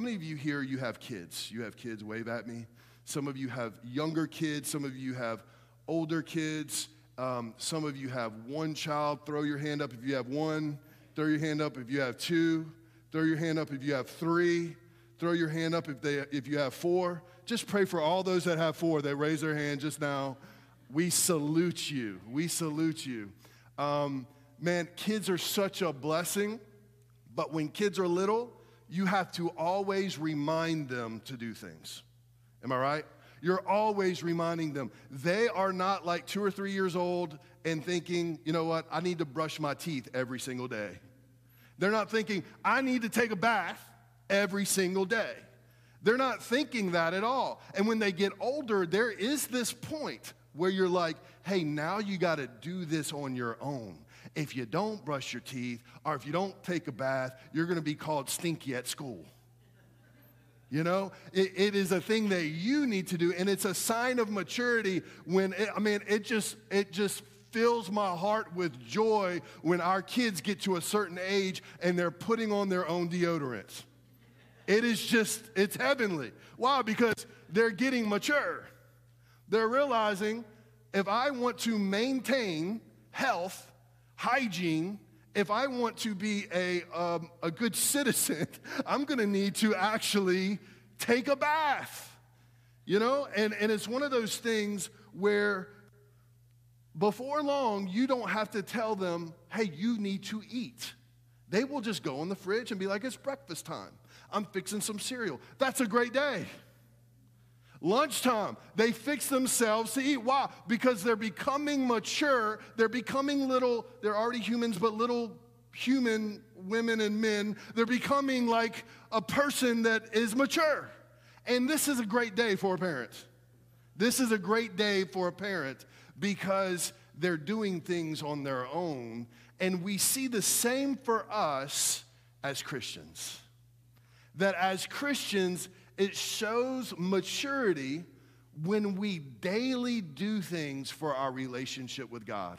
How many of you here, you have kids? You have kids, wave at me. Some of you have younger kids, some of you have older kids. Um, some of you have one child. Throw your hand up if you have one. Throw your hand up if you have two. Throw your hand up if you have three. Throw your hand up if, they, if you have four. Just pray for all those that have four. They raised their hand just now. We salute you. We salute you. Um, man, kids are such a blessing, but when kids are little, you have to always remind them to do things. Am I right? You're always reminding them. They are not like two or three years old and thinking, you know what, I need to brush my teeth every single day. They're not thinking, I need to take a bath every single day. They're not thinking that at all. And when they get older, there is this point where you're like, hey, now you got to do this on your own. If you don't brush your teeth or if you don't take a bath, you're going to be called stinky at school. You know, it, it is a thing that you need to do, and it's a sign of maturity when, it, I mean, it just, it just fills my heart with joy when our kids get to a certain age and they're putting on their own deodorant. It is just, it's heavenly. Why? Because they're getting mature. They're realizing if I want to maintain health, hygiene, if I want to be a, um, a good citizen, I'm gonna need to actually take a bath. You know, and, and it's one of those things where before long, you don't have to tell them, hey, you need to eat. They will just go in the fridge and be like, it's breakfast time. I'm fixing some cereal. That's a great day. Lunchtime, they fix themselves to eat. Why? Because they're becoming mature. They're becoming little, they're already humans, but little human women and men. They're becoming like a person that is mature. And this is a great day for a parent. This is a great day for a parent because they're doing things on their own. And we see the same for us as Christians. That as Christians, it shows maturity when we daily do things for our relationship with God.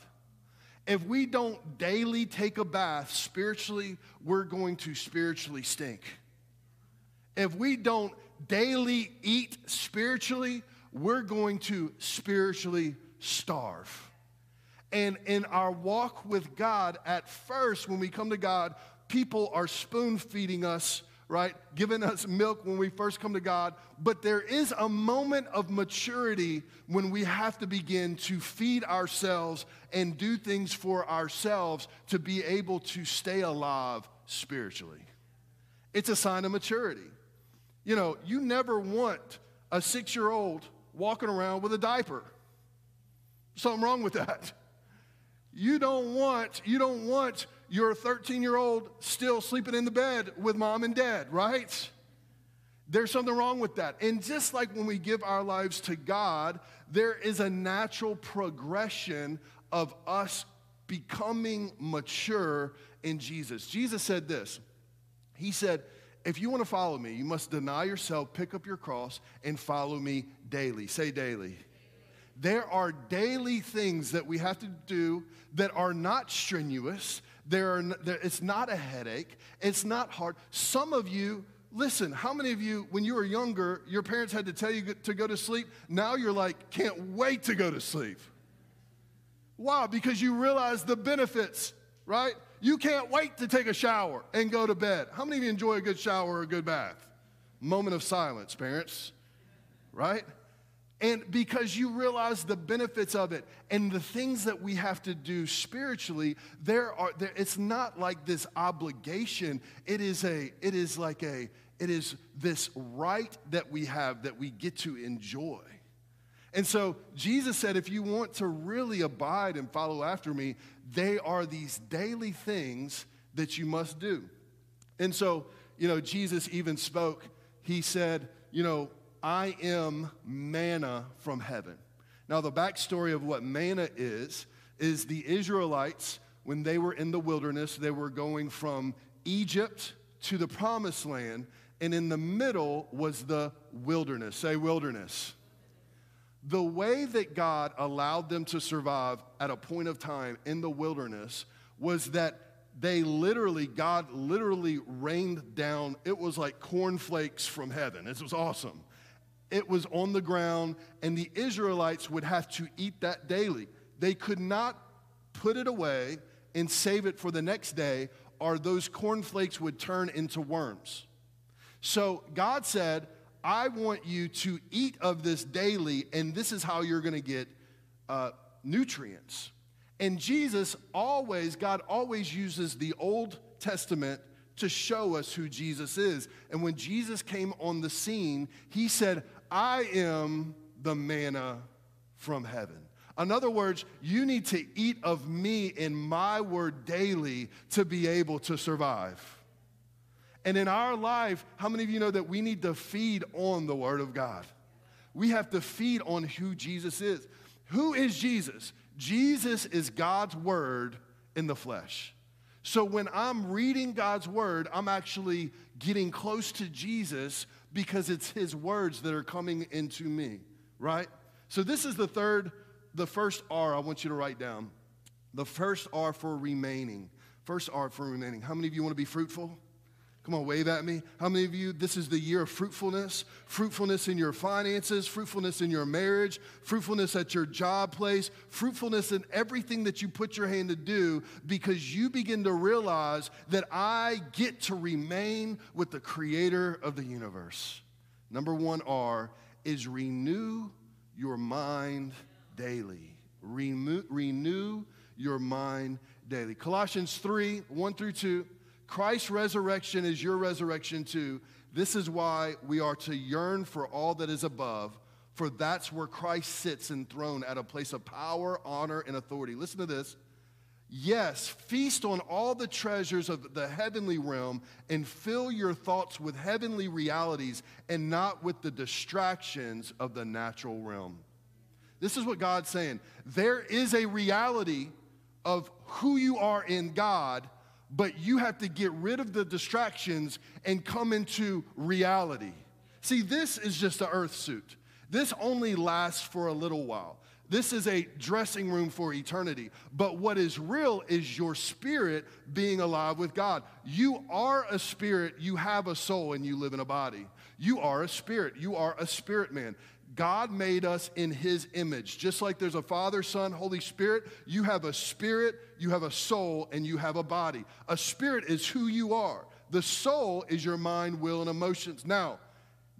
If we don't daily take a bath spiritually, we're going to spiritually stink. If we don't daily eat spiritually, we're going to spiritually starve. And in our walk with God, at first, when we come to God, people are spoon feeding us right? Giving us milk when we first come to God. But there is a moment of maturity when we have to begin to feed ourselves and do things for ourselves to be able to stay alive spiritually. It's a sign of maturity. You know, you never want a six year old walking around with a diaper. Something wrong with that. You don't want, you don't want your 13 year old still sleeping in the bed with mom and dad, right? There's something wrong with that. And just like when we give our lives to God, there is a natural progression of us becoming mature in Jesus. Jesus said this He said, If you want to follow me, you must deny yourself, pick up your cross, and follow me daily. Say daily. There are daily things that we have to do that are not strenuous, there are, there, it's not a headache. It's not hard. Some of you, listen, how many of you, when you were younger, your parents had to tell you to go to sleep? Now you're like, can't wait to go to sleep. Why? Because you realize the benefits, right? You can't wait to take a shower and go to bed. How many of you enjoy a good shower or a good bath? Moment of silence, parents, right? And because you realize the benefits of it and the things that we have to do spiritually, there are there, it's not like this obligation. It is a, it is like a, it is this right that we have that we get to enjoy. And so Jesus said, if you want to really abide and follow after me, they are these daily things that you must do. And so, you know, Jesus even spoke, he said, you know, I am manna from heaven. Now, the backstory of what manna is, is the Israelites, when they were in the wilderness, they were going from Egypt to the promised land, and in the middle was the wilderness. Say wilderness. The way that God allowed them to survive at a point of time in the wilderness was that they literally, God literally rained down, it was like cornflakes from heaven. This was awesome. It was on the ground, and the Israelites would have to eat that daily. They could not put it away and save it for the next day, or those cornflakes would turn into worms. So God said, I want you to eat of this daily, and this is how you're going to get uh, nutrients. And Jesus always, God always uses the Old Testament to show us who Jesus is. And when Jesus came on the scene, he said, I am the manna from heaven. In other words, you need to eat of me in my word daily to be able to survive. And in our life, how many of you know that we need to feed on the word of God? We have to feed on who Jesus is. Who is Jesus? Jesus is God's word in the flesh. So when I'm reading God's word, I'm actually getting close to Jesus because it's his words that are coming into me, right? So this is the third, the first R I want you to write down. The first R for remaining. First R for remaining. How many of you want to be fruitful? Come on, wave at me. How many of you, this is the year of fruitfulness? Fruitfulness in your finances, fruitfulness in your marriage, fruitfulness at your job place, fruitfulness in everything that you put your hand to do because you begin to realize that I get to remain with the creator of the universe. Number one R is renew your mind daily. Renew, renew your mind daily. Colossians 3 1 through 2. Christ's resurrection is your resurrection too. This is why we are to yearn for all that is above, for that's where Christ sits enthroned at a place of power, honor, and authority. Listen to this. Yes, feast on all the treasures of the heavenly realm and fill your thoughts with heavenly realities and not with the distractions of the natural realm. This is what God's saying. There is a reality of who you are in God but you have to get rid of the distractions and come into reality. See, this is just an earth suit. This only lasts for a little while. This is a dressing room for eternity. But what is real is your spirit being alive with God. You are a spirit, you have a soul, and you live in a body. You are a spirit. You are a spirit man. God made us in his image. Just like there's a Father, Son, Holy Spirit, you have a spirit, you have a soul, and you have a body. A spirit is who you are. The soul is your mind, will, and emotions. Now,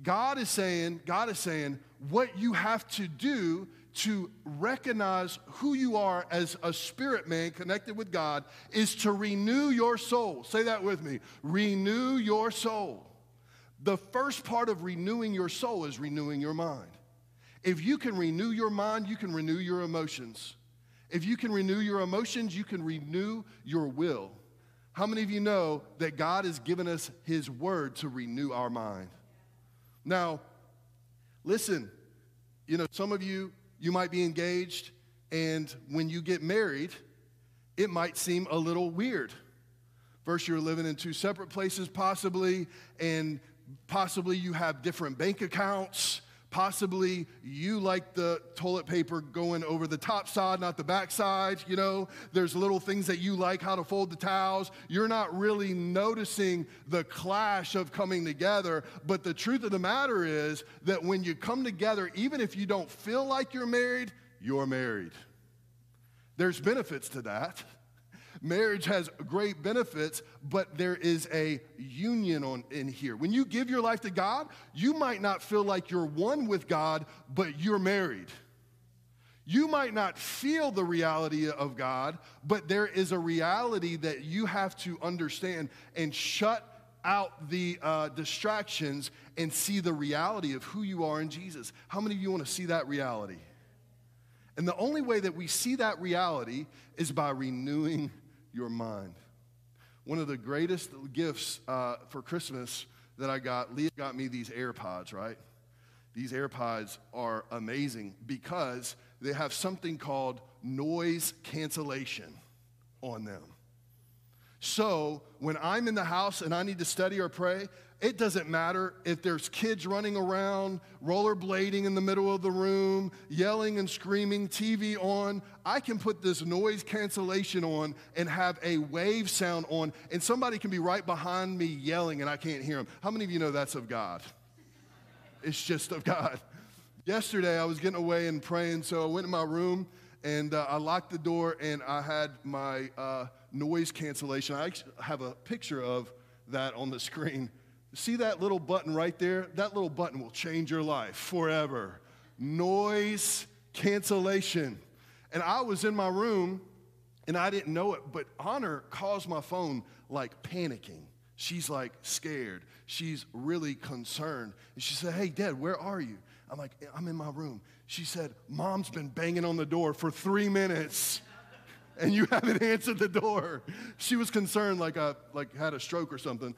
God is saying, God is saying, what you have to do to recognize who you are as a spirit man connected with God is to renew your soul. Say that with me. Renew your soul. The first part of renewing your soul is renewing your mind. If you can renew your mind, you can renew your emotions. If you can renew your emotions, you can renew your will. How many of you know that God has given us His word to renew our mind? Now, listen, you know, some of you, you might be engaged, and when you get married, it might seem a little weird. First, you're living in two separate places, possibly, and possibly you have different bank accounts Possibly you like the toilet paper going over the top side, not the back side. You know, there's little things that you like, how to fold the towels. You're not really noticing the clash of coming together. But the truth of the matter is that when you come together, even if you don't feel like you're married, you're married. There's benefits to that. Marriage has great benefits, but there is a union on, in here. When you give your life to God, you might not feel like you're one with God, but you're married. You might not feel the reality of God, but there is a reality that you have to understand and shut out the uh, distractions and see the reality of who you are in Jesus. How many of you want to see that reality? And the only way that we see that reality is by renewing your mind. One of the greatest gifts uh, for Christmas that I got, Leah got me these AirPods, right? These AirPods are amazing because they have something called noise cancellation on them. So when I'm in the house and I need to study or pray, it doesn't matter if there's kids running around, rollerblading in the middle of the room, yelling and screaming, TV on. I can put this noise cancellation on and have a wave sound on, and somebody can be right behind me yelling and I can't hear them. How many of you know that's of God? It's just of God. Yesterday, I was getting away and praying, so I went in my room and uh, I locked the door and I had my uh, noise cancellation. I have a picture of that on the screen. See that little button right there? That little button will change your life forever. Noise cancellation. And I was in my room and I didn't know it, but Honor caused my phone like panicking. She's like scared. She's really concerned. And she said, Hey, Dad, where are you? I'm like, I'm in my room. She said, Mom's been banging on the door for three minutes and you haven't answered the door. She was concerned like I like had a stroke or something.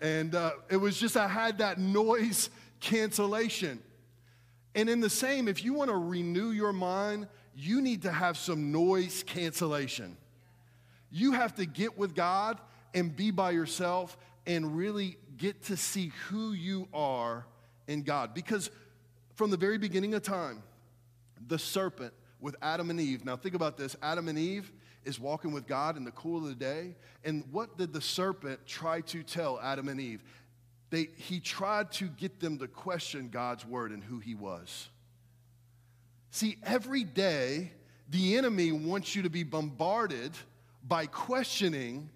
And uh, it was just, I had that noise cancellation. And in the same, if you want to renew your mind, you need to have some noise cancellation. You have to get with God and be by yourself and really get to see who you are in God. Because from the very beginning of time, the serpent with Adam and Eve. Now, think about this Adam and Eve is walking with God in the cool of the day. And what did the serpent try to tell Adam and Eve? They, he tried to get them to question God's word and who he was. See, every day, the enemy wants you to be bombarded by questioning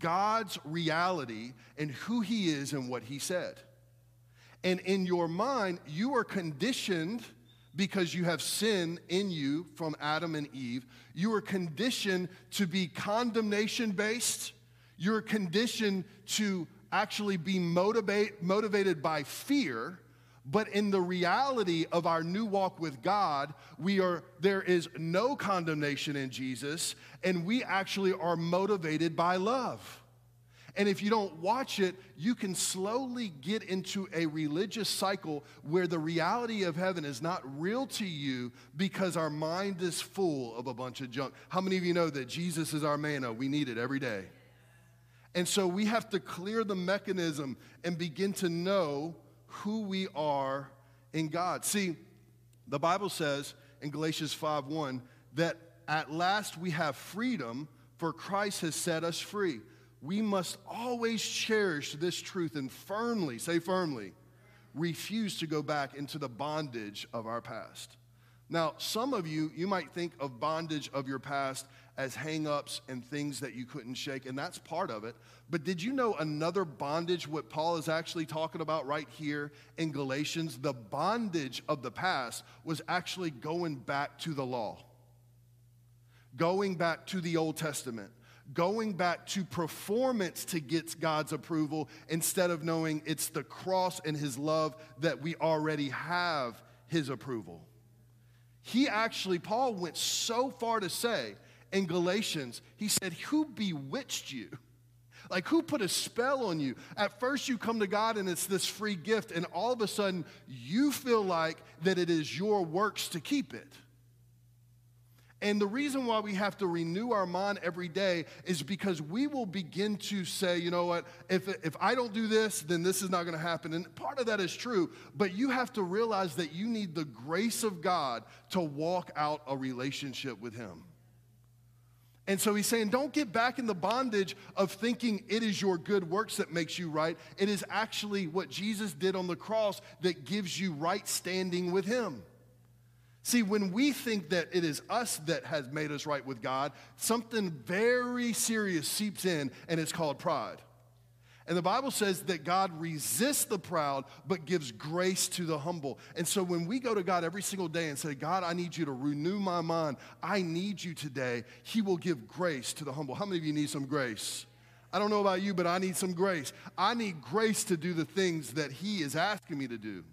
God's reality and who he is and what he said. And in your mind, you are conditioned because you have sin in you from Adam and Eve. You are conditioned to be condemnation based. You're conditioned to actually be motivate, motivated by fear. But in the reality of our new walk with God, we are, there is no condemnation in Jesus, and we actually are motivated by love. And if you don't watch it, you can slowly get into a religious cycle where the reality of heaven is not real to you because our mind is full of a bunch of junk. How many of you know that Jesus is our manna? We need it every day. And so we have to clear the mechanism and begin to know who we are in God. See, the Bible says in Galatians 5:1 that at last we have freedom for Christ has set us free we must always cherish this truth and firmly, say firmly, refuse to go back into the bondage of our past. Now, some of you, you might think of bondage of your past as hangups and things that you couldn't shake, and that's part of it. But did you know another bondage, what Paul is actually talking about right here in Galatians? The bondage of the past was actually going back to the law, going back to the Old Testament going back to performance to get God's approval instead of knowing it's the cross and his love that we already have his approval. He actually, Paul went so far to say in Galatians, he said, Who bewitched you? Like, who put a spell on you? At first, you come to God and it's this free gift, and all of a sudden, you feel like that it is your works to keep it. And the reason why we have to renew our mind every day is because we will begin to say, you know what, if, if I don't do this, then this is not going to happen. And part of that is true, but you have to realize that you need the grace of God to walk out a relationship with Him. And so he's saying, don't get back in the bondage of thinking it is your good works that makes you right. It is actually what Jesus did on the cross that gives you right standing with Him. See, when we think that it is us that has made us right with God, something very serious seeps in, and it's called pride. And the Bible says that God resists the proud, but gives grace to the humble. And so when we go to God every single day and say, God, I need you to renew my mind, I need you today, He will give grace to the humble. How many of you need some grace? I don't know about you, but I need some grace. I need grace to do the things that He is asking me to do.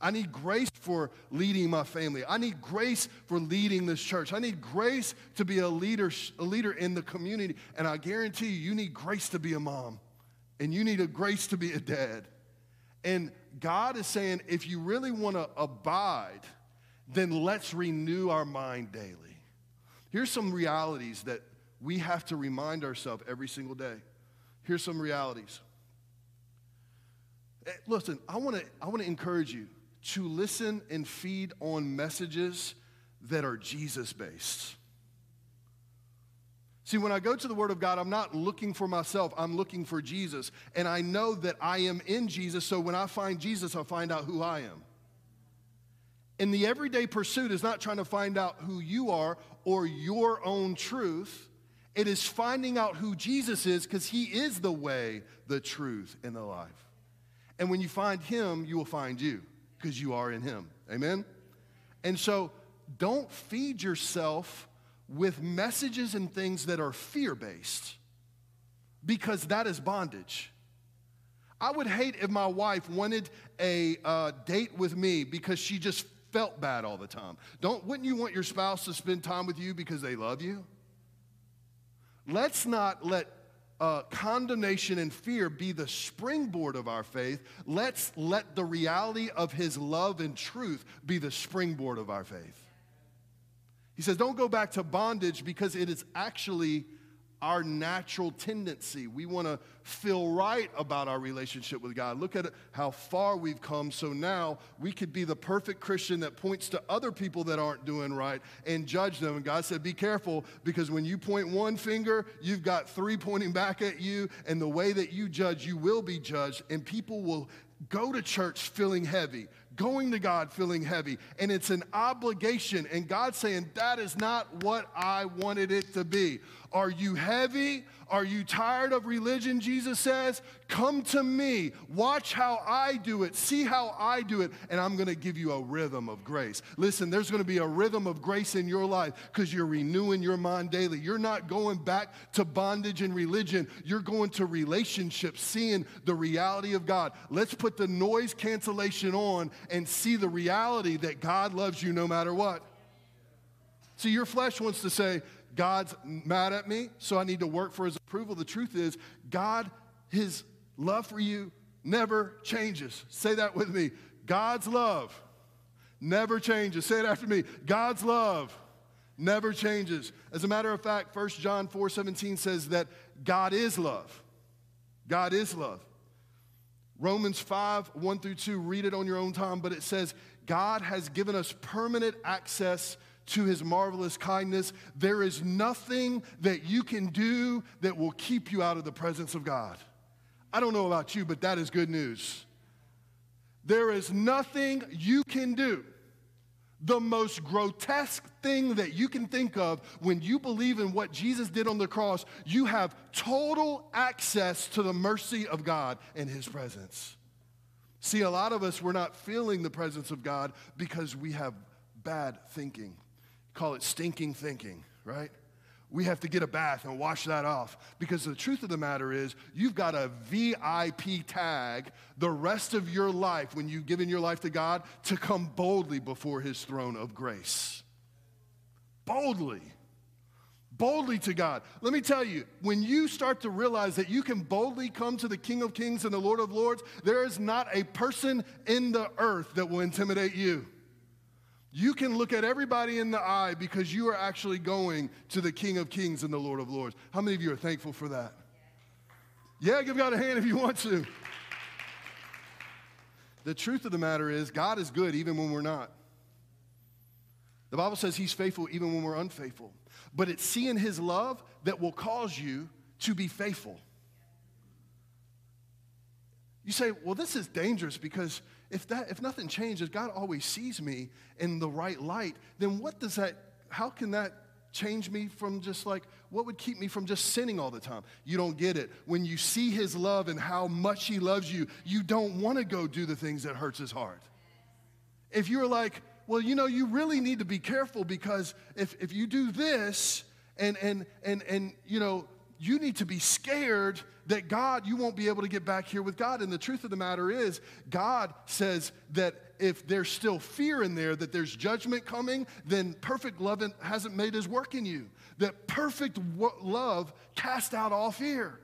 I need grace for leading my family. I need grace for leading this church. I need grace to be a leader, a leader in the community. And I guarantee you, you need grace to be a mom. And you need a grace to be a dad. And God is saying, if you really want to abide, then let's renew our mind daily. Here's some realities that we have to remind ourselves every single day. Here's some realities. Eh, listen, I want to I want to encourage you to listen and feed on messages that are Jesus based. See, when I go to the Word of God, I'm not looking for myself, I'm looking for Jesus. And I know that I am in Jesus, so when I find Jesus, I'll find out who I am. And the everyday pursuit is not trying to find out who you are or your own truth. It is finding out who Jesus is because he is the way, the truth, and the life. And when you find him, you will find you because you are in him. Amen? And so don't feed yourself with messages and things that are fear based because that is bondage. I would hate if my wife wanted a uh, date with me because she just felt bad all the time. Don't, wouldn't you want your spouse to spend time with you because they love you? Let's not let uh, condemnation and fear be the springboard of our faith. Let's let the reality of his love and truth be the springboard of our faith. He says, don't go back to bondage because it is actually our natural tendency. We want to feel right about our relationship with God. Look at how far we've come. So now we could be the perfect Christian that points to other people that aren't doing right and judge them. And God said, Be careful because when you point one finger, you've got three pointing back at you. And the way that you judge, you will be judged. And people will go to church feeling heavy, going to God feeling heavy, and it's an obligation. And God's saying, That is not what I wanted it to be. Are you heavy? Are you tired of religion? Jesus says, Come to me. Watch how I do it. See how I do it. And I'm going to give you a rhythm of grace. Listen, there's going to be a rhythm of grace in your life because you're renewing your mind daily. You're not going back to bondage and religion, you're going to relationships, seeing the reality of God. Let's put the noise cancellation on and see the reality that God loves you no matter what. See, your flesh wants to say, God's mad at me, so I need to work for his approval. The truth is, God, his love for you never changes. Say that with me. God's love never changes. Say it after me. God's love never changes. As a matter of fact, 1 John 4 17 says that God is love. God is love. Romans 5 1 through 2, read it on your own time, but it says, God has given us permanent access to his marvelous kindness. There is nothing that you can do that will keep you out of the presence of God. I don't know about you, but that is good news. There is nothing you can do. The most grotesque thing that you can think of when you believe in what Jesus did on the cross, you have total access to the mercy of God and His presence. See, a lot of us, we're not feeling the presence of God because we have bad thinking call it stinking thinking, right? We have to get a bath and wash that off because the truth of the matter is, you've got a VIP tag the rest of your life when you've given your life to God to come boldly before His throne of grace. Boldly. Boldly to God. Let me tell you, when you start to realize that you can boldly come to the King of Kings and the Lord of Lords, there is not a person in the earth that will intimidate you. You can look at everybody in the eye because you are actually going to the King of Kings and the Lord of Lords. How many of you are thankful for that? Yeah, give God a hand if you want to. The truth of the matter is, God is good even when we're not. The Bible says He's faithful even when we're unfaithful. But it's seeing His love that will cause you to be faithful. You say, well, this is dangerous because if that if nothing changes, God always sees me in the right light, then what does that how can that change me from just like what would keep me from just sinning all the time? You don't get it. When you see his love and how much he loves you, you don't want to go do the things that hurts his heart. If you're like, well, you know, you really need to be careful because if, if you do this and and and and you know, you need to be scared that God, you won't be able to get back here with God. And the truth of the matter is, God says that if there's still fear in there, that there's judgment coming, then perfect love hasn't made his work in you. That perfect love cast out all fear.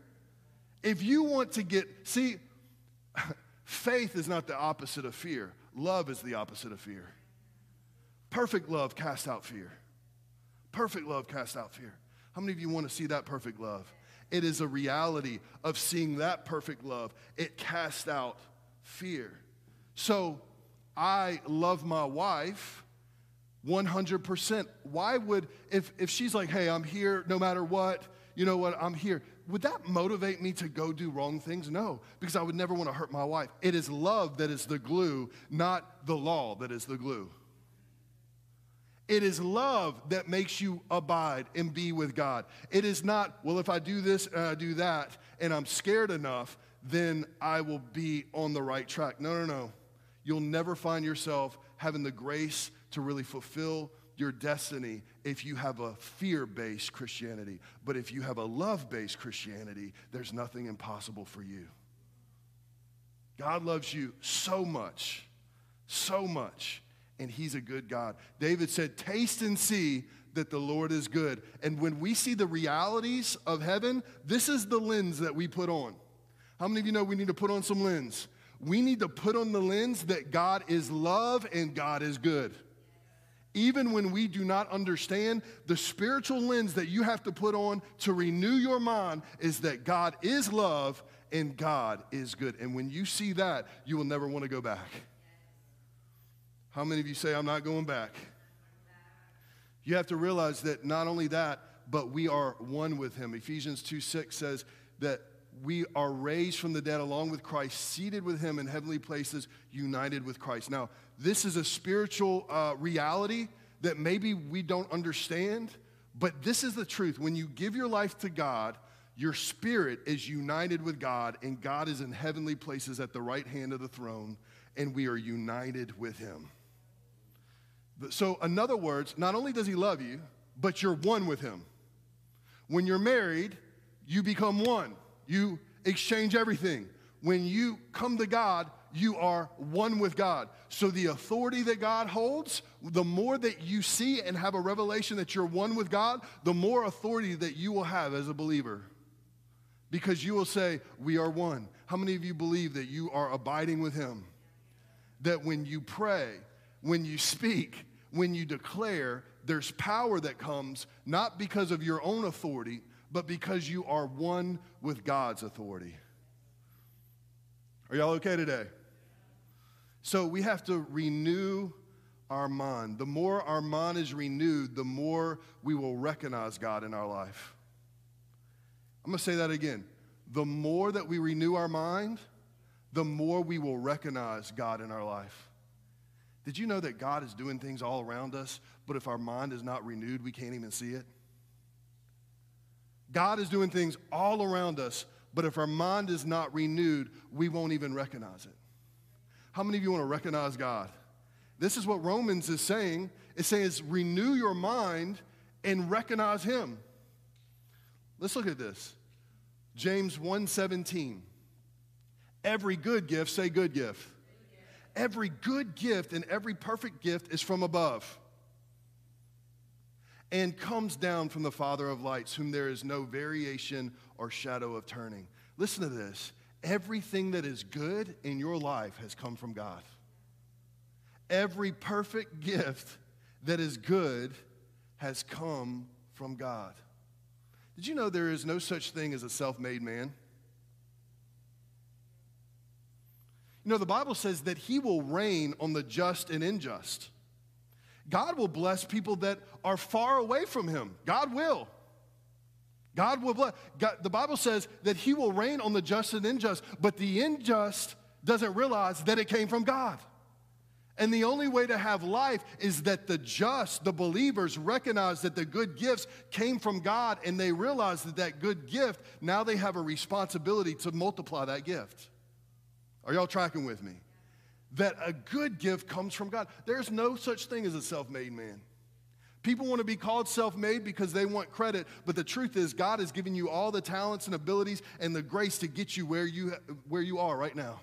If you want to get, see, faith is not the opposite of fear, love is the opposite of fear. Perfect love casts out fear. Perfect love casts out fear. How many of you want to see that perfect love? It is a reality of seeing that perfect love. It casts out fear. So I love my wife 100%. Why would, if, if she's like, hey, I'm here no matter what, you know what, I'm here, would that motivate me to go do wrong things? No, because I would never want to hurt my wife. It is love that is the glue, not the law that is the glue. It is love that makes you abide and be with God. It is not, well, if I do this and I do that and I'm scared enough, then I will be on the right track. No, no, no. You'll never find yourself having the grace to really fulfill your destiny if you have a fear based Christianity. But if you have a love based Christianity, there's nothing impossible for you. God loves you so much, so much, and He's a good God. David said, Taste and see that the Lord is good. And when we see the realities of heaven, this is the lens that we put on. How many of you know we need to put on some lens? We need to put on the lens that God is love and God is good. Even when we do not understand, the spiritual lens that you have to put on to renew your mind is that God is love and God is good. And when you see that, you will never want to go back. How many of you say, I'm not going back? You have to realize that not only that, but we are one with Him. Ephesians 2 6 says that we are raised from the dead along with Christ, seated with Him in heavenly places, united with Christ. Now, this is a spiritual uh, reality that maybe we don't understand, but this is the truth. When you give your life to God, your spirit is united with God, and God is in heavenly places at the right hand of the throne, and we are united with Him. So, in other words, not only does He love you, but you're one with Him. When you're married, you become one, you exchange everything. When you come to God, you are one with God. So the authority that God holds, the more that you see and have a revelation that you're one with God, the more authority that you will have as a believer. Because you will say, We are one. How many of you believe that you are abiding with Him? That when you pray, when you speak, when you declare, there's power that comes not because of your own authority, but because you are one with God's authority. Are y'all okay today? So we have to renew our mind. The more our mind is renewed, the more we will recognize God in our life. I'm going to say that again. The more that we renew our mind, the more we will recognize God in our life. Did you know that God is doing things all around us, but if our mind is not renewed, we can't even see it? God is doing things all around us, but if our mind is not renewed, we won't even recognize it. How many of you want to recognize God? This is what Romans is saying. It says, renew your mind and recognize Him. Let's look at this. James 1:17. Every good gift, say good gift. Every good gift and every perfect gift is from above and comes down from the Father of lights, whom there is no variation or shadow of turning. Listen to this. Everything that is good in your life has come from God. Every perfect gift that is good has come from God. Did you know there is no such thing as a self made man? You know, the Bible says that he will rain on the just and unjust. God will bless people that are far away from him. God will. God will bless. God, the Bible says that He will rain on the just and unjust, but the unjust doesn't realize that it came from God. And the only way to have life is that the just, the believers, recognize that the good gifts came from God and they realize that that good gift, now they have a responsibility to multiply that gift. Are y'all tracking with me? That a good gift comes from God. There's no such thing as a self made man. People want to be called self made because they want credit, but the truth is, God has given you all the talents and abilities and the grace to get you where you, where you are right now.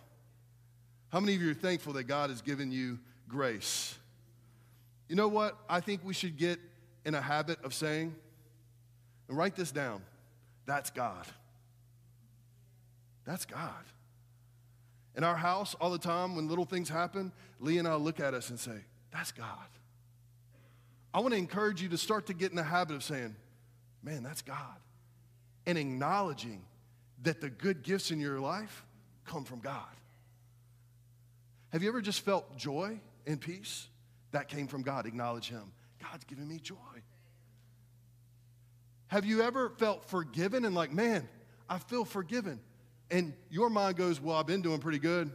How many of you are thankful that God has given you grace? You know what? I think we should get in a habit of saying, and write this down that's God. That's God. In our house, all the time, when little things happen, Leah and I look at us and say, That's God. I want to encourage you to start to get in the habit of saying, Man, that's God. And acknowledging that the good gifts in your life come from God. Have you ever just felt joy and peace? That came from God. Acknowledge Him. God's giving me joy. Have you ever felt forgiven and like, man, I feel forgiven? And your mind goes, well, I've been doing pretty good.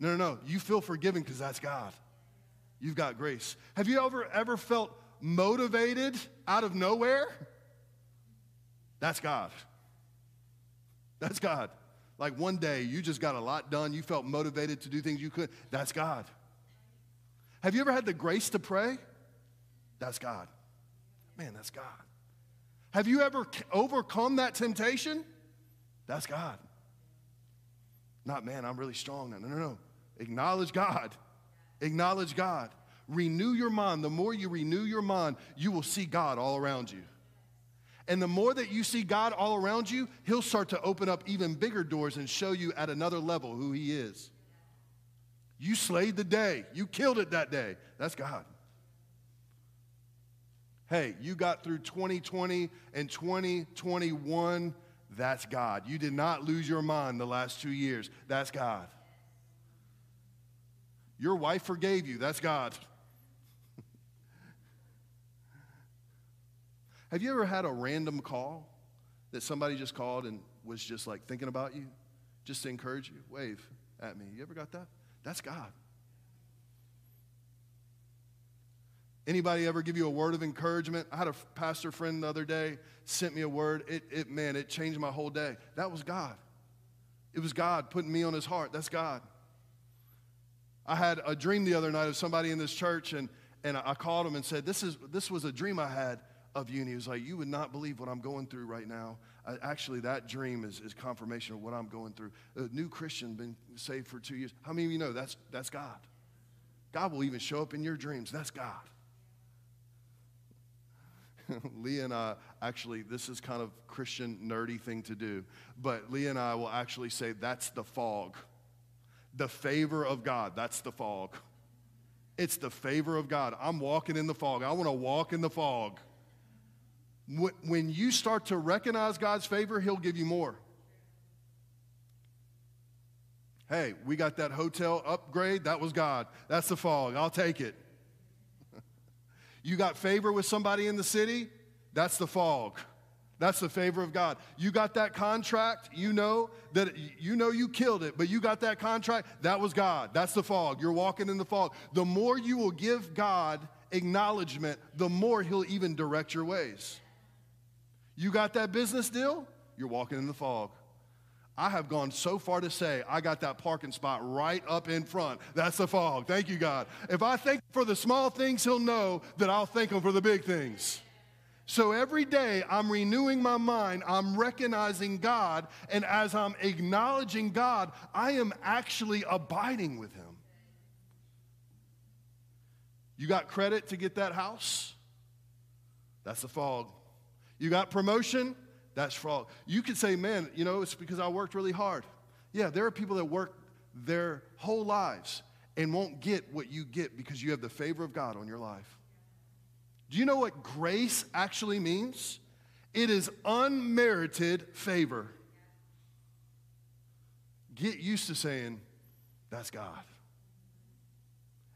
No, no, no. You feel forgiven because that's God. You've got grace. Have you ever ever felt motivated out of nowhere? That's God. That's God. Like one day you just got a lot done, you felt motivated to do things you could. That's God. Have you ever had the grace to pray? That's God. Man, that's God. Have you ever overcome that temptation? That's God. Not, man, I'm really strong now. No, no, no. Acknowledge God. Acknowledge God. Renew your mind. The more you renew your mind, you will see God all around you. And the more that you see God all around you, He'll start to open up even bigger doors and show you at another level who He is. You slayed the day, you killed it that day. That's God. Hey, you got through 2020 and 2021. That's God. You did not lose your mind the last two years. That's God. Your wife forgave you. That's God. Have you ever had a random call that somebody just called and was just like thinking about you, just to encourage you? Wave at me. You ever got that? That's God. Anybody ever give you a word of encouragement? I had a pastor friend the other day sent me a word. It, it man, it changed my whole day. That was God. It was God putting me on his heart. That's God. I had a dream the other night of somebody in this church, and, and I called him and said, this, is, this was a dream I had of you. And he was like, You would not believe what I'm going through right now. I, actually, that dream is, is confirmation of what I'm going through. A new Christian, been saved for two years. How many of you know that's, that's God? God will even show up in your dreams. That's God. Leah and I actually, this is kind of Christian nerdy thing to do, but Leah and I will actually say that's the fog. The favor of God, that's the fog. It's the favor of God. I'm walking in the fog. I want to walk in the fog. When you start to recognize God's favor, He'll give you more. Hey, we got that hotel upgrade. That was God. That's the fog. I'll take it. You got favor with somebody in the city? That's the fog. That's the favor of God. You got that contract, you know that you know you killed it, but you got that contract, that was God. That's the fog. You're walking in the fog. The more you will give God acknowledgement, the more he'll even direct your ways. You got that business deal? You're walking in the fog. I have gone so far to say I got that parking spot right up in front. That's the fog. Thank you, God. If I think for the small things, He'll know that I'll thank Him for the big things. So every day I'm renewing my mind, I'm recognizing God, and as I'm acknowledging God, I am actually abiding with Him. You got credit to get that house? That's the fog. You got promotion? That's fraud. You could say, man, you know, it's because I worked really hard. Yeah, there are people that work their whole lives and won't get what you get because you have the favor of God on your life. Do you know what grace actually means? It is unmerited favor. Get used to saying, that's God.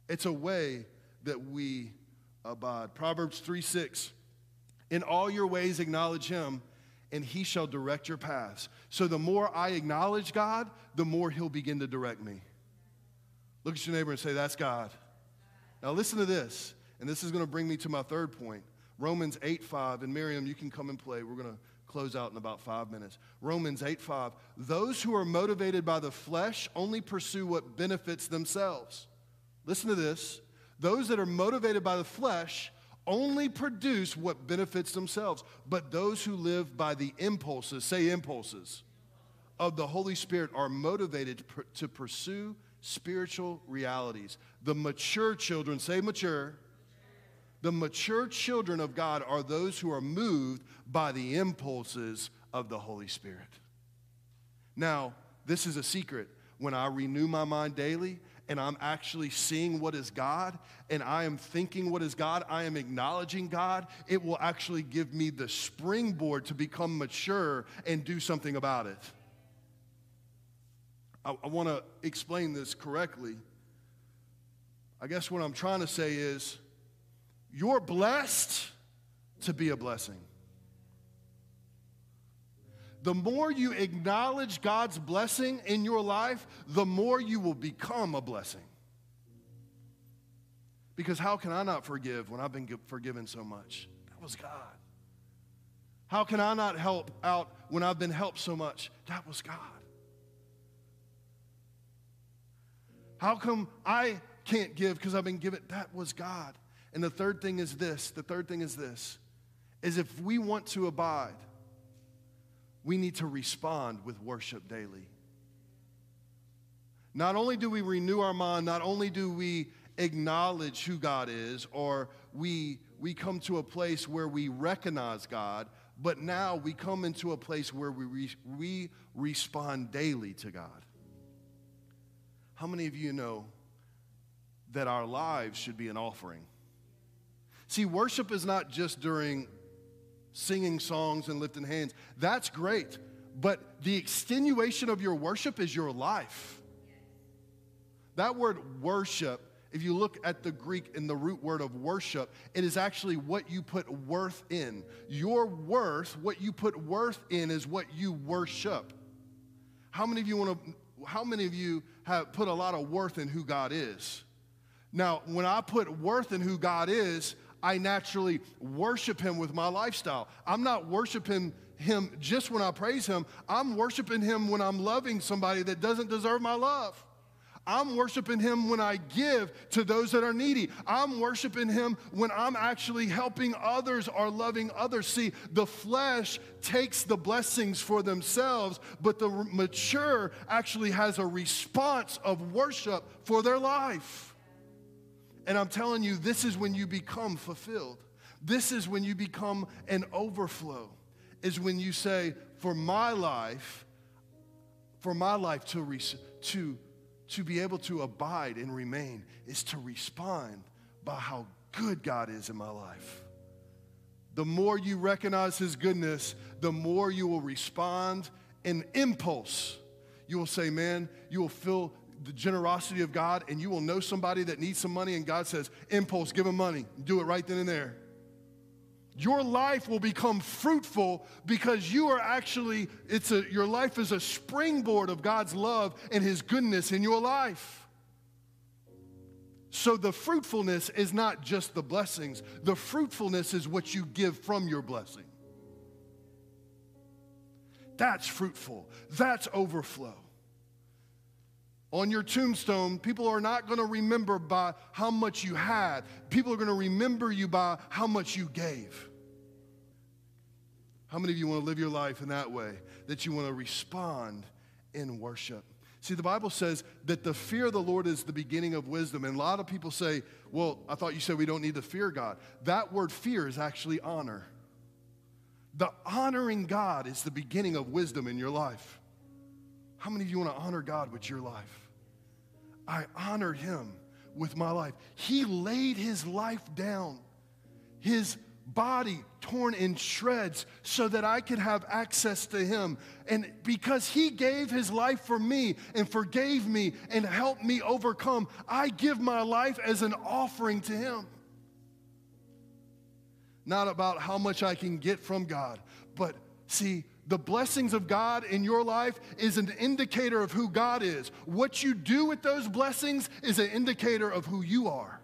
It's a way that we abide. Proverbs 3 6. In all your ways, acknowledge him, and he shall direct your paths. So the more I acknowledge God, the more he'll begin to direct me. Look at your neighbor and say, That's God. Now listen to this, and this is going to bring me to my third point. Romans 8 5, and Miriam, you can come and play. We're going to close out in about five minutes. Romans 8 5. Those who are motivated by the flesh only pursue what benefits themselves. Listen to this. Those that are motivated by the flesh only produce what benefits themselves. But those who live by the impulses, say impulses, of the Holy Spirit are motivated to pursue spiritual realities. The mature children, say mature. The mature children of God are those who are moved by the impulses of the Holy Spirit. Now, this is a secret. When I renew my mind daily and I'm actually seeing what is God and I am thinking what is God, I am acknowledging God, it will actually give me the springboard to become mature and do something about it. I, I want to explain this correctly. I guess what I'm trying to say is you're blessed to be a blessing. The more you acknowledge God's blessing in your life, the more you will become a blessing. Because how can I not forgive when I've been forgiven so much? That was God. How can I not help out when I've been helped so much? That was God. How come I can't give because I've been given? That was God. And the third thing is this the third thing is this is if we want to abide, we need to respond with worship daily. Not only do we renew our mind, not only do we acknowledge who God is, or we, we come to a place where we recognize God, but now we come into a place where we, re, we respond daily to God. How many of you know that our lives should be an offering? See, worship is not just during singing songs and lifting hands. That's great. But the extenuation of your worship is your life. That word worship, if you look at the Greek in the root word of worship, it is actually what you put worth in. Your worth, what you put worth in, is what you worship. How many of you want to? How many of you have put a lot of worth in who God is? Now, when I put worth in who God is, I naturally worship him with my lifestyle. I'm not worshiping him just when I praise him, I'm worshiping him when I'm loving somebody that doesn't deserve my love. I'm worshiping him when I give to those that are needy. I'm worshiping him when I'm actually helping others or loving others. See, the flesh takes the blessings for themselves, but the mature actually has a response of worship for their life. And I'm telling you, this is when you become fulfilled. This is when you become an overflow, is when you say, for my life, for my life to, to, to be able to abide and remain is to respond by how good God is in my life. The more you recognize His goodness, the more you will respond in impulse. You will say, Man, you will feel the generosity of God and you will know somebody that needs some money and God says, impulse, give them money. Do it right then and there. Your life will become fruitful because you are actually, it's a, your life is a springboard of God's love and His goodness in your life. So the fruitfulness is not just the blessings, the fruitfulness is what you give from your blessing. That's fruitful, that's overflow. On your tombstone, people are not going to remember by how much you had. People are going to remember you by how much you gave. How many of you want to live your life in that way? That you want to respond in worship? See, the Bible says that the fear of the Lord is the beginning of wisdom. And a lot of people say, well, I thought you said we don't need to fear God. That word fear is actually honor. The honoring God is the beginning of wisdom in your life. How many of you want to honor God with your life? I honor him with my life. He laid his life down, his body torn in shreds, so that I could have access to him. And because he gave his life for me and forgave me and helped me overcome, I give my life as an offering to him. Not about how much I can get from God, but see, the blessings of God in your life is an indicator of who God is. What you do with those blessings is an indicator of who you are.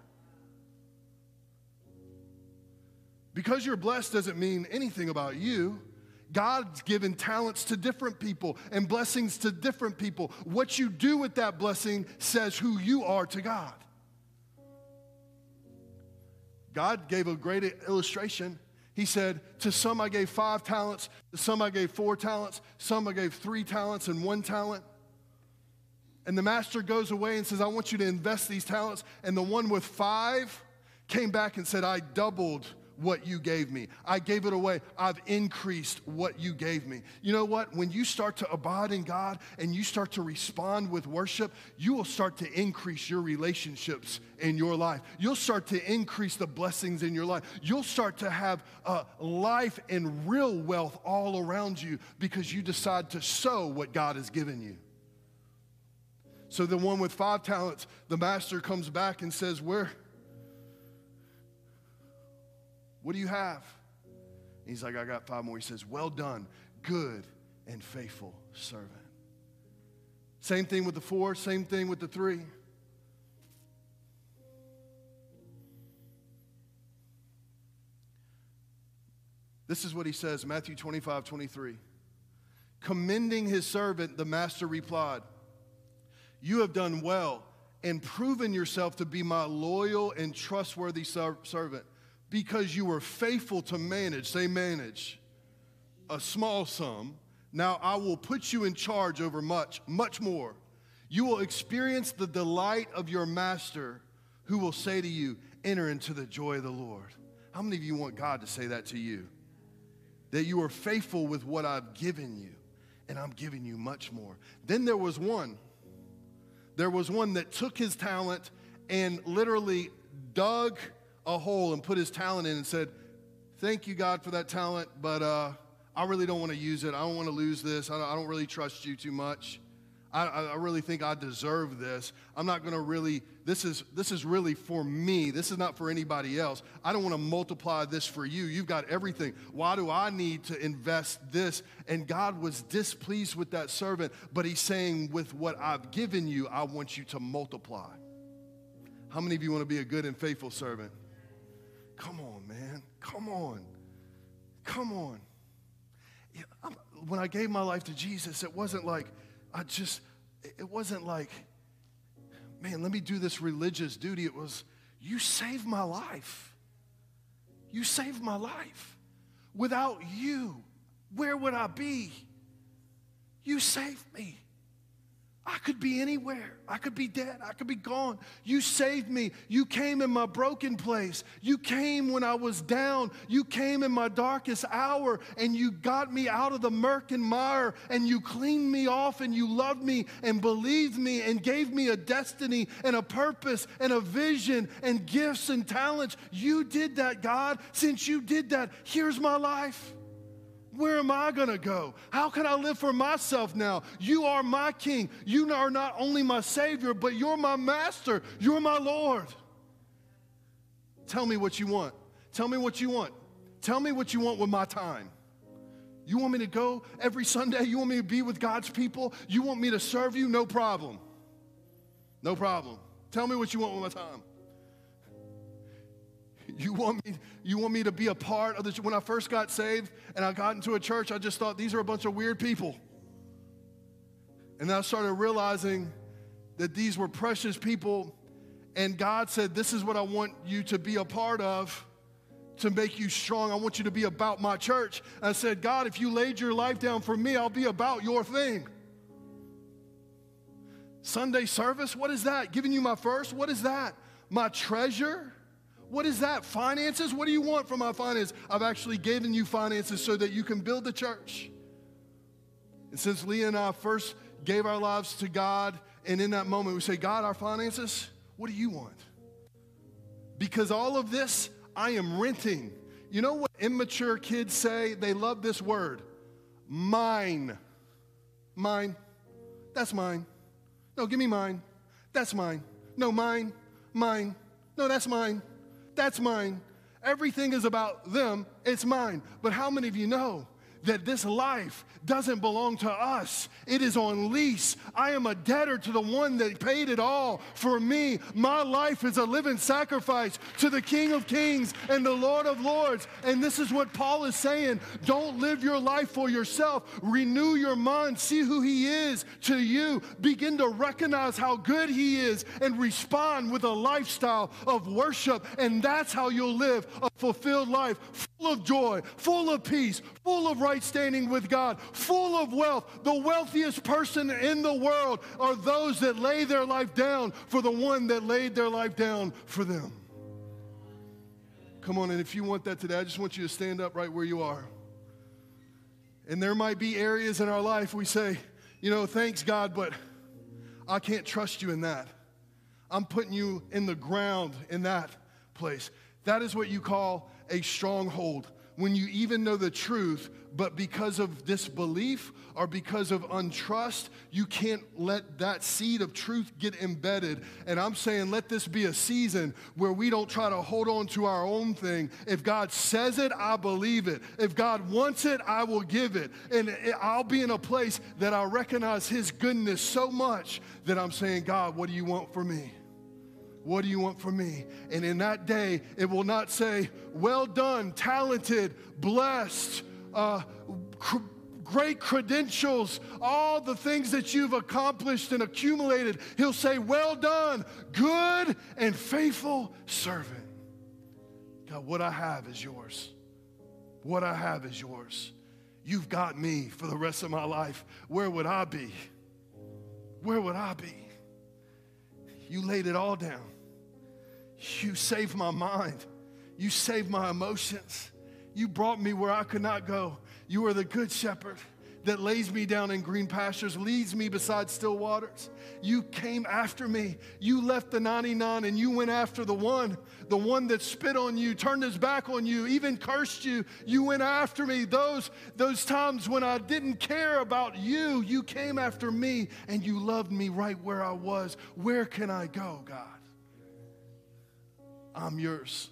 Because you're blessed doesn't mean anything about you. God's given talents to different people and blessings to different people. What you do with that blessing says who you are to God. God gave a great illustration he said, To some I gave five talents, to some I gave four talents, some I gave three talents and one talent. And the master goes away and says, I want you to invest these talents. And the one with five came back and said, I doubled what you gave me. I gave it away. I've increased what you gave me. You know what? When you start to abide in God and you start to respond with worship, you will start to increase your relationships in your life. You'll start to increase the blessings in your life. You'll start to have uh, life and real wealth all around you because you decide to sow what God has given you. So the one with five talents, the master comes back and says, Where? What do you have? He's like, I got five more. He says, Well done, good and faithful servant. Same thing with the four, same thing with the three. This is what he says, Matthew 25, 23. Commending his servant, the master replied, You have done well and proven yourself to be my loyal and trustworthy servant because you were faithful to manage, say, manage a small sum. Now I will put you in charge over much, much more. You will experience the delight of your master who will say to you, Enter into the joy of the Lord. How many of you want God to say that to you? That you are faithful with what I've given you, and I'm giving you much more. Then there was one. There was one that took his talent and literally dug a hole and put his talent in and said, Thank you, God, for that talent, but uh, I really don't want to use it. I don't want to lose this. I don't, I don't really trust you too much. I, I, really think I deserve this. I'm not going to really, this is, this is really for me. This is not for anybody else. I don't want to multiply this for you. You've got everything. Why do I need to invest this? And God was displeased with that servant, but he's saying, with what I've given you, I want you to multiply. How many of you want to be a good and faithful servant? Come on, man. Come on. Come on. when I gave my life to Jesus, it wasn't like, I just, it wasn't like, man, let me do this religious duty. It was, you saved my life. You saved my life. Without you, where would I be? You saved me. I could be anywhere. I could be dead. I could be gone. You saved me. You came in my broken place. You came when I was down. You came in my darkest hour and you got me out of the murk and mire and you cleaned me off and you loved me and believed me and gave me a destiny and a purpose and a vision and gifts and talents. You did that, God. Since you did that, here's my life. Where am I going to go? How can I live for myself now? You are my king. You are not only my Savior, but you're my master. You're my Lord. Tell me what you want. Tell me what you want. Tell me what you want with my time. You want me to go every Sunday? You want me to be with God's people? You want me to serve you? No problem. No problem. Tell me what you want with my time. You want me, you want me to be a part of this? When I first got saved and I got into a church, I just thought these are a bunch of weird people. And then I started realizing that these were precious people, and God said, This is what I want you to be a part of to make you strong. I want you to be about my church. And I said, God, if you laid your life down for me, I'll be about your thing. Sunday service, what is that? Giving you my first, what is that? My treasure? What is that? Finances? What do you want from my finances? I've actually given you finances so that you can build the church. And since Leah and I first gave our lives to God, and in that moment we say, God, our finances, what do you want? Because all of this, I am renting. You know what immature kids say? They love this word mine. Mine. That's mine. No, give me mine. That's mine. No, mine. Mine. No, that's mine. That's mine. Everything is about them. It's mine. But how many of you know that this life doesn't belong to us. It is on lease. I am a debtor to the one that paid it all for me. My life is a living sacrifice to the King of Kings and the Lord of Lords. And this is what Paul is saying. Don't live your life for yourself. Renew your mind. See who he is to you. Begin to recognize how good he is and respond with a lifestyle of worship. And that's how you'll live a fulfilled life, full of joy, full of peace, full of right standing with God, full of wealth. The wealthiest person in the world are those that lay their life down for the one that laid their life down for them. Come on, and if you want that today, I just want you to stand up right where you are. And there might be areas in our life we say, you know, thanks God, but I can't trust you in that. I'm putting you in the ground in that place. That is what you call a stronghold. When you even know the truth, but because of disbelief or because of untrust, you can't let that seed of truth get embedded. And I'm saying, let this be a season where we don't try to hold on to our own thing. If God says it, I believe it. If God wants it, I will give it. And I'll be in a place that I recognize His goodness so much that I'm saying, God, what do you want for me? What do you want from me? And in that day, it will not say, Well done, talented, blessed, uh, cr- great credentials, all the things that you've accomplished and accumulated. He'll say, Well done, good and faithful servant. God, what I have is yours. What I have is yours. You've got me for the rest of my life. Where would I be? Where would I be? You laid it all down. You saved my mind. You saved my emotions. You brought me where I could not go. You are the good shepherd that lays me down in green pastures, leads me beside still waters. You came after me. You left the 99 and you went after the one, the one that spit on you, turned his back on you, even cursed you. You went after me. Those, those times when I didn't care about you, you came after me and you loved me right where I was. Where can I go, God? I'm yours.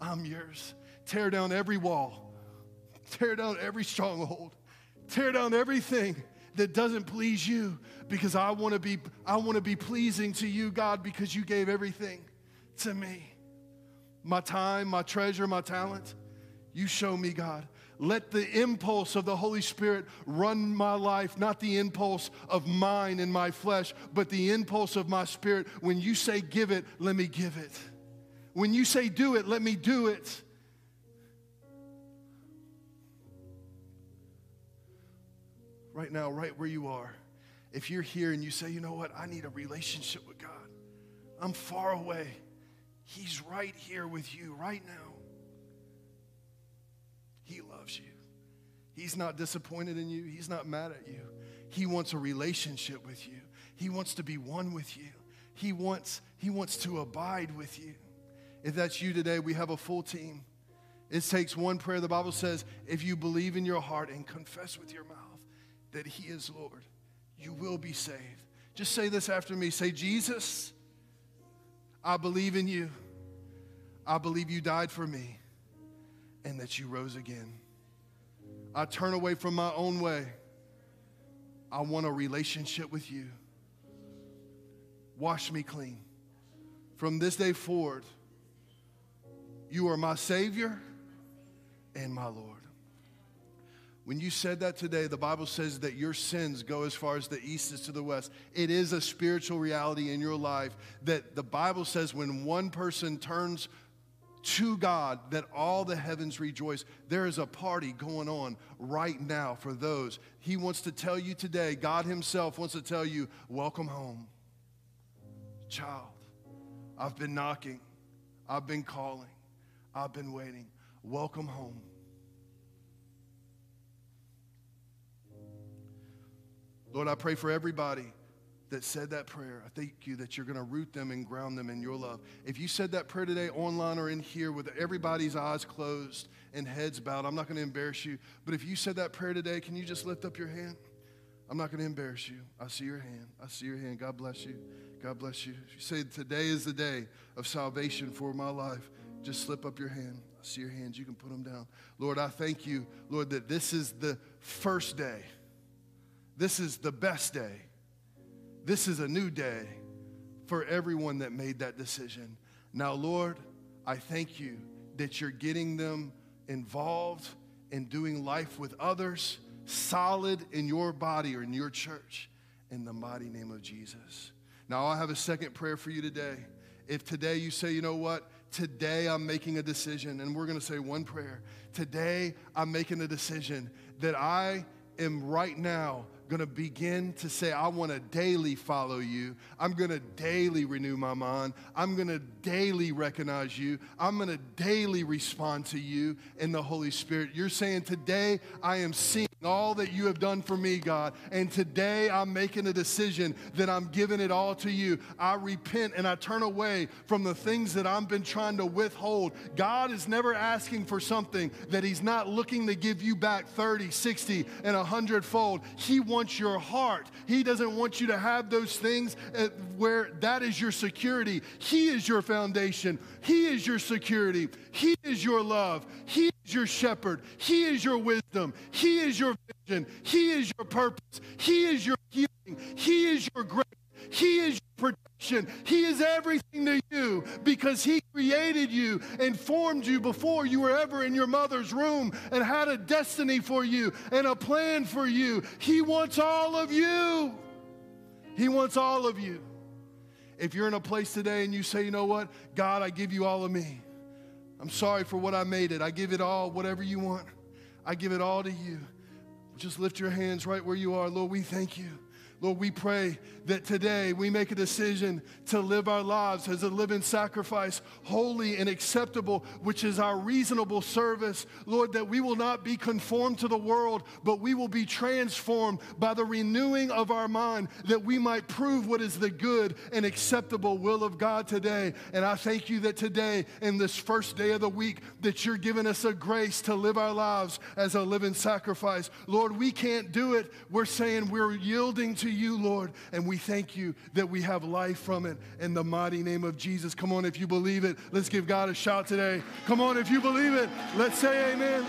I'm yours. Tear down every wall, tear down every stronghold, tear down everything that doesn't please you because I want to be I want to be pleasing to you God because you gave everything to me. My time, my treasure, my talent. You show me God. Let the impulse of the Holy Spirit run my life, not the impulse of mine and my flesh, but the impulse of my spirit. When you say give it, let me give it. When you say do it, let me do it. Right now, right where you are, if you're here and you say, you know what, I need a relationship with God, I'm far away. He's right here with you right now. He loves you. He's not disappointed in you, He's not mad at you. He wants a relationship with you, He wants to be one with you, He wants, he wants to abide with you. If that's you today, we have a full team. It takes one prayer. The Bible says, if you believe in your heart and confess with your mouth that He is Lord, you will be saved. Just say this after me say, Jesus, I believe in you. I believe you died for me and that you rose again. I turn away from my own way. I want a relationship with you. Wash me clean. From this day forward, you are my Savior and my Lord. When you said that today, the Bible says that your sins go as far as the east is to the west. It is a spiritual reality in your life that the Bible says when one person turns to God, that all the heavens rejoice. There is a party going on right now for those. He wants to tell you today, God Himself wants to tell you, Welcome home. Child, I've been knocking, I've been calling. I've been waiting. Welcome home. Lord, I pray for everybody that said that prayer. I thank you that you're going to root them and ground them in your love. If you said that prayer today online or in here with everybody's eyes closed and heads bowed, I'm not going to embarrass you. But if you said that prayer today, can you just lift up your hand? I'm not going to embarrass you. I see your hand. I see your hand. God bless you. God bless you. If you say, Today is the day of salvation for my life, just slip up your hand. I see your hands. You can put them down. Lord, I thank you, Lord, that this is the first day. This is the best day. This is a new day for everyone that made that decision. Now, Lord, I thank you that you're getting them involved in doing life with others, solid in your body or in your church, in the mighty name of Jesus. Now, I have a second prayer for you today. If today you say, you know what, Today I'm making a decision, and we're gonna say one prayer. Today I'm making a decision that I am right now going to begin to say, I want to daily follow you. I'm going to daily renew my mind. I'm going to daily recognize you. I'm going to daily respond to you in the Holy Spirit. You're saying, Today I am seeing all that you have done for me, God. And today I'm making a decision that I'm giving it all to you. I repent and I turn away from the things that I've been trying to withhold. God is never asking for something that He's not looking to give you back 30, 60, and 100 fold. He wants your heart. He doesn't want you to have those things uh, where that is your security. He is your foundation. He is your security. He is your love. He is your shepherd. He is your wisdom. He is your vision. He is your purpose. He is your healing. He is your grace. He is your protection. He is everything to you because He created you and formed you before you were ever in your mother's room and had a destiny for you and a plan for you. He wants all of you. He wants all of you. If you're in a place today and you say, you know what, God, I give you all of me. I'm sorry for what I made it. I give it all, whatever you want. I give it all to you. Just lift your hands right where you are. Lord, we thank you. Lord, we pray that today we make a decision to live our lives as a living sacrifice, holy and acceptable, which is our reasonable service. Lord, that we will not be conformed to the world, but we will be transformed by the renewing of our mind, that we might prove what is the good and acceptable will of God today. And I thank you that today, in this first day of the week, that you're giving us a grace to live our lives as a living sacrifice. Lord, we can't do it. We're saying we're yielding to you, Lord, and we thank you that we have life from it in the mighty name of Jesus. Come on, if you believe it, let's give God a shout today. Come on, if you believe it, let's say amen.